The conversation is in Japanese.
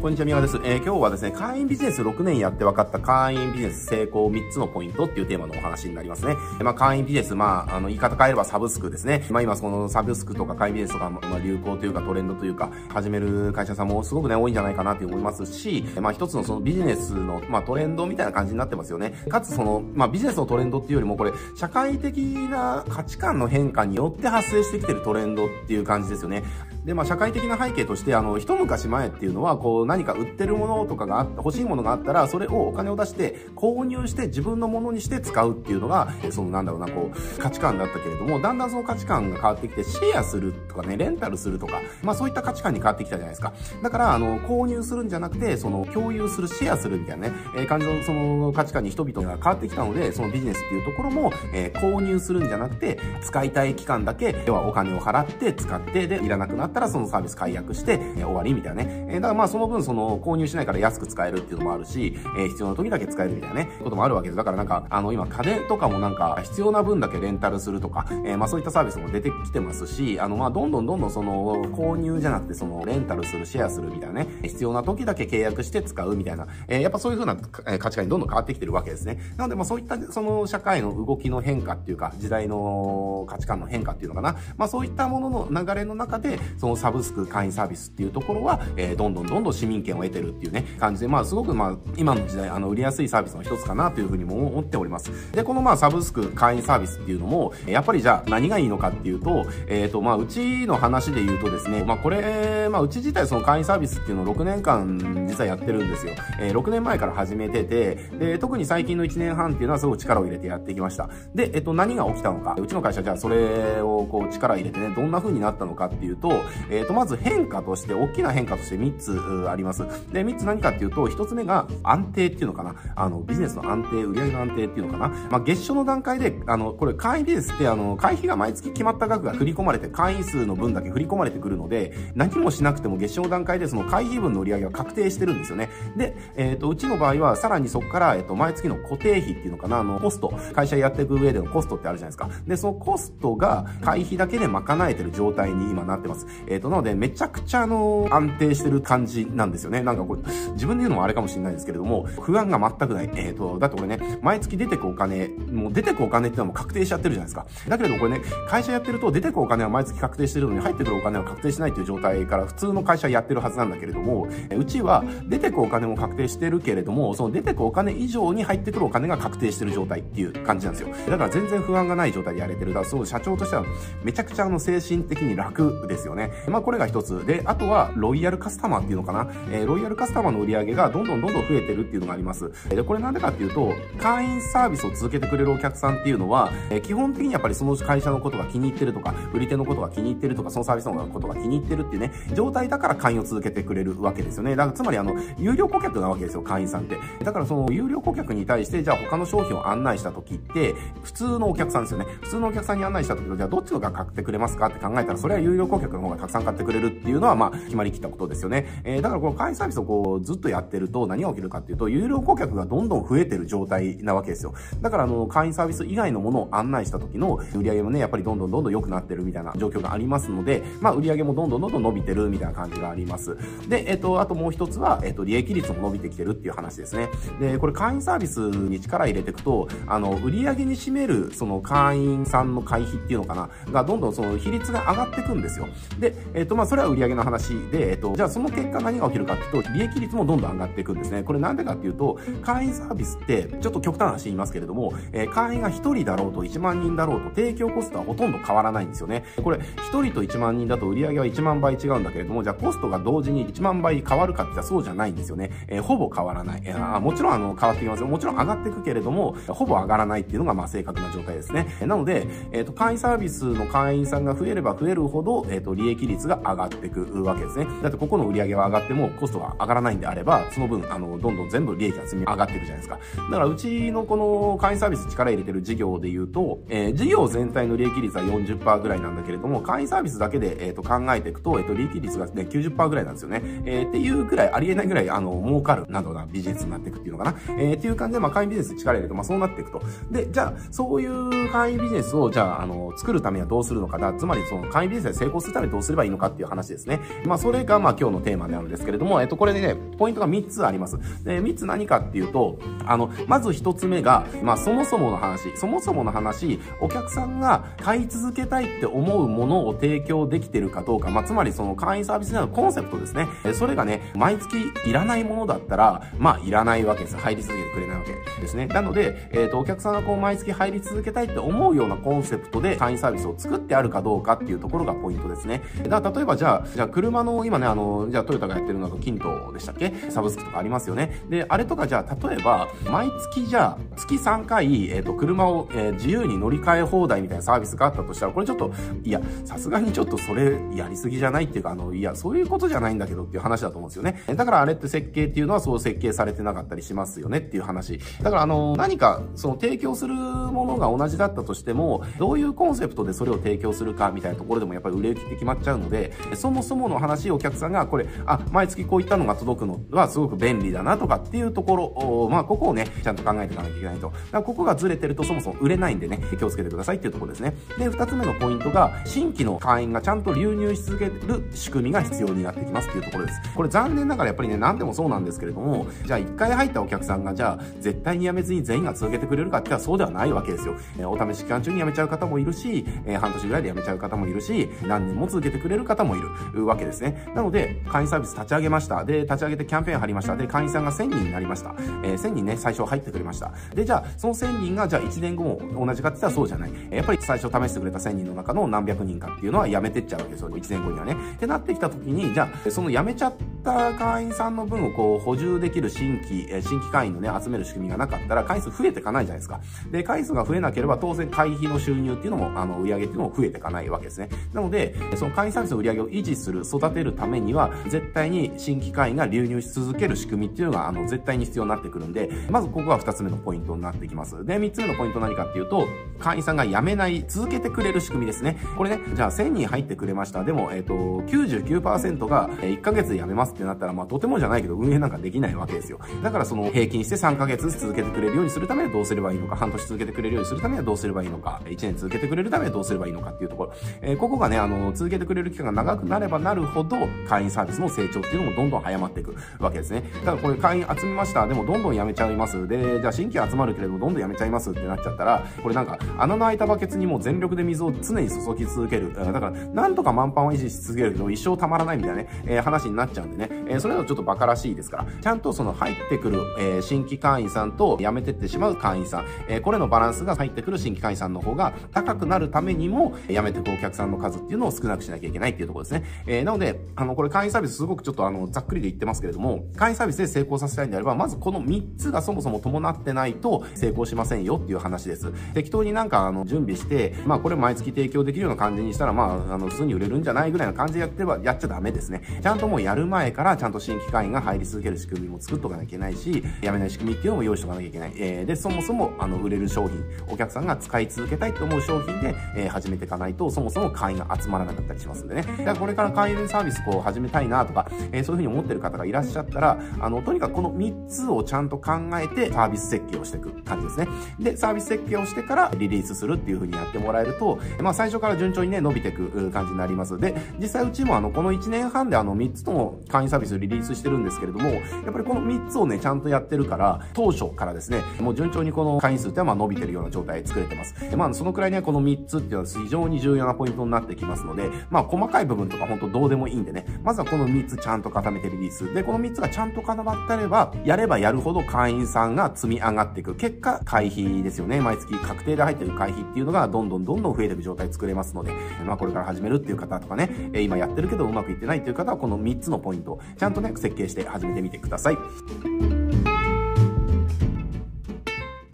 こんにちは、宮川です。えー、今日はですね、会員ビジネス6年やって分かった会員ビジネス成功3つのポイントっていうテーマのお話になりますね。まあ、会員ビジネス、まあ、あの、言い方変えればサブスクですね。まあ、今そのサブスクとか会員ビジネスとか、まあ、流行というかトレンドというか、始める会社さんもすごくね、多いんじゃないかなって思いますし、まあ、一つのそのビジネスの、まあ、トレンドみたいな感じになってますよね。かつその、まあ、ビジネスのトレンドっていうよりも、これ、社会的な価値観の変化によって発生してきてるトレンドっていう感じですよね。で、まあ、社会的な背景として、あの、一昔前っていうのは、こう、何か売ってるものとかがあった、欲しいものがあったら、それをお金を出して、購入して自分のものにして使うっていうのが、その、なんだろうな、こう、価値観だったけれども、だんだんその価値観が変わってきて、シェアするとかね、レンタルするとか、まあ、そういった価値観に変わってきたじゃないですか。だから、あの、購入するんじゃなくて、その、共有する、シェアするみたいなね、えー、感じの、その、価値観に人々が変わってきたので、そのビジネスっていうところも、えー、購入するんじゃなくて、使いたい期間だけ、要はお金を払って使って、で、いらなくなってたらそのサービス解約して、えー、終わりみたいなね。えー、だからまあその分その購入しないから安く使えるっていうのもあるし、えー、必要な時だけ使えるみたいなね、こともあるわけです。だからなんか、あの今家電とかもなんか必要な分だけレンタルするとか、えー、まあそういったサービスも出てきてますし、あのまあどんどんどんどんその購入じゃなくてそのレンタルする、シェアするみたいなね、必要な時だけ契約して使うみたいな、えー、やっぱそういう風な価値観にどんどん変わってきてるわけですね。なのでまあそういったその社会の動きの変化っていうか、時代の価値観の変化っていうのかな。まあそういったものの流れの中で、そのサブスク会員サービスっていうところは、えー、どんどんどんどん市民権を得てるっていうね、感じで、まあすごくまあ今の時代、あの売りやすいサービスの一つかなというふうにも思っております。で、このまあサブスク会員サービスっていうのも、やっぱりじゃあ何がいいのかっていうと、えっ、ー、とまあうちの話で言うとですね、まあこれ、まあうち自体その会員サービスっていうのを6年間実はやってるんですよ。えー、6年前から始めてて、で、特に最近の1年半っていうのはすごく力を入れてやってきました。で、えっ、と何が起きたのか、うちの会社じゃあそれをこう力入れてね、どんな風になったのかっていうと、えっ、とまず変化として、大きな変化として3つあります。で、3つ何かっていうと、1つ目が安定っていうのかな。あの、ビジネスの安定、売上の安定っていうのかな。まあ、月初の段階で、あの、これ会員ビジネスって、あの、会費が毎月決まった額が振り込まれて、会員数の分だけ振り込まれてくるので、何もしなくても月初の段階でその会費分の売り上げが確定してるんですよね。で、えっ、ー、と、うちの場合は、さらにそこから、えっ、ー、と、毎月の固定費っていうのかな、あの、コスト、会社やっていく上でのコストってあるじゃないですか。で、そのコストが会費だけで賄えてる状態に今なってます。えっ、ー、と、なので、めちゃくちゃあの、安定してる感じなんですよね。なんかこれ、自分で言うのもあれかもしれないですけれども、不安が全くない。えっ、ー、と、だってこれね、毎月出てくお金、もう出てくお金っていうのも確定しちゃってるじゃないですか。だけれどもこれね、会社やってると出てくお金は毎月確定してるのに入ってくるお金は確定しないという状態から普通の会社やってるはずなんだけれども、うちは出てくお金も確定してるけれども、その出てくお金以上に入ってくるお金が確定してる状態っていう感じなんですよ。だから全然不安がない状態でやれてる。だからそう、社長としてはめちゃくちゃあの精神的に楽ですよね。まあこれが一つ。で、あとはロイヤルカスタマーっていうのかな。えー、ロイヤルカスタマーの売り上げがどんどんどんどん増えてるっていうのがあります。で、これなんでかっていうと、会員サービスを続けてくれるお客さんっていうのは、えー、基本的にやっぱりその会社のことが気に入ってるとか、売り手のことが気に入ってるとか、そのサービスのことが気に入ってるっていうね、状態だから会員を続けてくれるわけですよね。だからつまりあの、有料顧客なわけですよ、会員さんって。だからその有料顧客に対して、じゃあ他の商品を案内した時って、普通のお客さんですよね。普通のお客さんに案内した時と、じゃあどっちのが買ってくれますかって考えたら、それは有料顧客の方がたくさん買ってくれるっていうのは、まあ、決まりきったことですよね。えー、だからこの会員サービスをこう、ずっとやってると何が起きるかっていうと、有料顧客がどんどん増えてる状態なわけですよ。だからあの、会員サービス以外のものを案内した時の売り上げもね、やっぱりどんどんどんどん良くなってるみたいな状況がありますので、まあ、売り上げもどんどんどんどん伸びてるみたいな感じがあります。で、えっと、あともう一つは、えっと、利益率も伸びてきてるっていう話ですね。で、これ会員サービスに力入れていくと、あの、売り上げに占める、その会員さんの会費っていうのかな、がどんどんその比率が上がっていくんですよ。で、えっと、まあ、それは売上の話で、えっと、じゃあその結果何が起きるかっていうと、利益率もどんどん上がっていくんですね。これなんでかっていうと、会員サービスって、ちょっと極端な話言いますけれども、えー、会員が1人だろうと1万人だろうと提供コストはほとんど変わらないんですよね。これ、1人と1万人だと売上は1万倍違うんだけれども、じゃあコストが同時に1万倍変わるかって言ったらそうじゃないんですよね。えー、ほぼ変わらない。えー、もちろんあの、変わってきますよ。もちろん上がっていくけれども、ほぼ上がらないっていうのがまあ正確な状態ですね。なので、えっ、ー、と、会員サービスの会員さんが増えれば増えるほど、えっ、と、利益益率が上がっていくわけですね。だってここの売り上げは上がってもコストが上がらないんであれば、その分、あの、どんどん全部利益が積み上がっていくじゃないですか。だからうちのこの会員サービス力入れてる事業で言うと、えー、事業全体の利益率は40%ぐらいなんだけれども、会員サービスだけで、えっ、ー、と、考えていくと、えっ、ー、と、利益率がね、90%ぐらいなんですよね。えー、っていうぐらい、ありえないぐらい、あの、儲かる、などなビジネスになっていくっていうのかな。えー、っていう感じで、まあ、会員ビジネス力入れると、まあ、そうなっていくと。で、じゃあ、そういう会員ビジネスを、じゃあ、あの、作るためにはどうするのかな。つまり、その、会員ビジネスで成功するためにどううすればいいのかっていう話ですね。まあ、それがまあ今日のテーマなんですけれども、えっと、これでね、ポイントが3つあります。で、3つ何かっていうと、あの、まず1つ目が、まあ、そもそもの話、そもそもの話、お客さんが買い続けたいって思うものを提供できてるかどうか、まあ、つまりその会員サービスでのコンセプトですね。それがね、毎月いらないものだったら、まあ、いらないわけです。入り続けてくれないわけですね。なので、えっ、ー、と、お客さんがこう、毎月入り続けたいって思うようなコンセプトで会員サービスを作ってあるかどうかっていうところがポイントですね。だ例えばじゃあ、じゃあ車の今ね、あの、じゃあトヨタがやってるのがキントでしたっけ？サブスクとかありますよね。で、あれとかじゃあ、例えば、毎月じゃあ、月3回、えっ、ー、と、車を、えー、自由に乗り換え放題みたいなサービスがあったとしたら、これちょっと、いや、さすがにちょっとそれやりすぎじゃないっていうか、あの、いや、そういうことじゃないんだけどっていう話だと思うんですよね。だからあれって設計っていうのはそう設計されてなかったりしますよねっていう話。だからあの、何か、その提供するものが同じだったとしても、どういうコンセプトでそれを提供するかみたいなところでもやっぱり売れ行きって決まっちゃうので、そもそもの話、お客さんがこれ、あ、毎月こういったのが届くのはすごく便利だなとかっていうところ、まあ、ここをね、ちゃんと考えていかなきゃいけないと。だからここがずれてるとそもそも売れないんでね、気をつけてくださいっていうところですね。で、二つ目のポイントが、新規の会員がちゃんと流入し続ける仕組みが必要になってきますっていうところです。これ残念ながらやっぱりね、何でもそうなんですけれども、じゃあ一回入ったお客さんが、じゃあ絶対に辞めずに全員が続けてくれるかって言ったらそうではないわけですよ。えー、お試し期間中に辞めちゃう方もいるし、えー、半年ぐらいで辞めちゃう方もいるし、何年も続けてくれる方もいるわけですね。なので、会員サービス立ち上げました。で、立ち上げてキャンペーン貼りました。で、会員さんが1000人になりました。えー、1000人ね、最初入ってくれました。で、じゃあ、その1000人が、じゃあ1年後も同じかって言ったらそうじゃない。やっぱり最初試してくれた1000人の中の何百人かっていうのはやめてっちゃうわけですよ。1年後にはね。ってなってきた時に、じゃあ、その辞めちゃった会員さんの分をこう補充できる新規、え新規会員のね、集める仕組みがなかったら、回数増えていかないじゃないですか。で、回数が増えなければ当然会費の収入っていうのも、あの、売上っていうのも増えていかないわけですね。なので、その会員サービスの売上を維持する、育てるためには、絶対に新規会員が流入し続ける仕組みっていうのが、あの、絶対に必要になってくるんで、まずここが2つ目のポイントになってきます。で、3つ目のポイント何かっていうと、会員さんが辞めない、続けてくれる仕組みですね。これね、じゃあ1000人入ってくれました。でも、えっ、ー、と、99%が1ヶ月で辞めますってなったら、まあ、とてもじゃないけど、運営なんかできないわけですよ。だからその、平均して3ヶ月続けてくれるようにするためにはどうすればいいのか、半年続けてくれるようにするためにはどうすればいいのか、1年続けてくれるためにはどうすればいいのかっていうところ。えー、ここがね、あの、続けてくれる期間が長くなればなるほど、会員サービスの成長っていうのもどんどん早まっていくわけですね。ただこれ会員集めました。でもどんどん辞めちゃいます。で、じゃあ新規集まるけれどもどんどん辞めちゃいますってなっちゃったら、これなんか穴の開いたバケツにも全力で水を常に注ぎ続ける。だから、なんとか満帆を維持し続けるけど一生たまらないみたいなね、えー、話になっちゃうんでね、えー、それだとちょっと馬鹿らしいですから、ちゃんとその入ってくる、えー、新規会員さんと辞めてってしまう会員さん、えー、これのバランスが入ってくる新規会員さんの方が高くなるためにも、辞めてくお客さんの数っていうのを少なくしなきゃいけないっていうところですね。えー、なので、あの、これ会員サービスすごくちょっとあの、ざっくりで言ってますけれども、会員サービスで成功させたいんであれば、まずこの3つがそもそも伴ってないと成功しませんよっていう話です。適当になんかあの、準備して、まあこれ毎月提供できるような感じにしたら、まあ、あの、普通に売れるんじゃないぐらいの感じでやってば、やっちゃダメですね。ちゃんともうやる前からちゃんと新規会員が入り続ける仕組みも作っとかなきゃいけないし、やめない仕組みっていうのも用意しとかなきゃいけない。えー、で、そもそも、あの、売れる商品、お客さんが使い続けたいと思う商品で、えー、始めていかないと、そもそも会員が集まらなかったりしますんでね。だからこれから会員サービスこう始めたいなとか、えー、そういうふうに思ってる方がいらっしゃったら、あの、とにかくこの3つをちゃんと考えてサービス設計をしていく感じですね。で、サービス設計をしてからリリースするっていうふうにやってもらえると、まあ最初から順調にね、伸びていく感じになります。で、実際うちもあの、この1年半であの、3つとも会員サービスリリースしてるんですけれども、やっぱりこの3つをね、ちゃんとやってるから、当初からですね、もう順調にこの会員数ってはまあ伸びてるような状態作れてます。でまあ、そのくらいね、この3つっていうのは非常に重要なポイントになってきますので、まあ、細かい部分とか本当どうでもいいんでね、まずはこの3つちゃんと固めてリリース。で、この3つがちゃんと固まってれば、やればやるほど会員さんが積み上がっていく。結果、会費ですよね。毎月確定で入っててる会費っていうのがどんどんどんどん増えていく状態作れますので、まあ、これから始めるっていう方とかね、今やってるけどうまくいってないっていう方は、この3つのポイントをちゃんとね、設計して始めてみてください。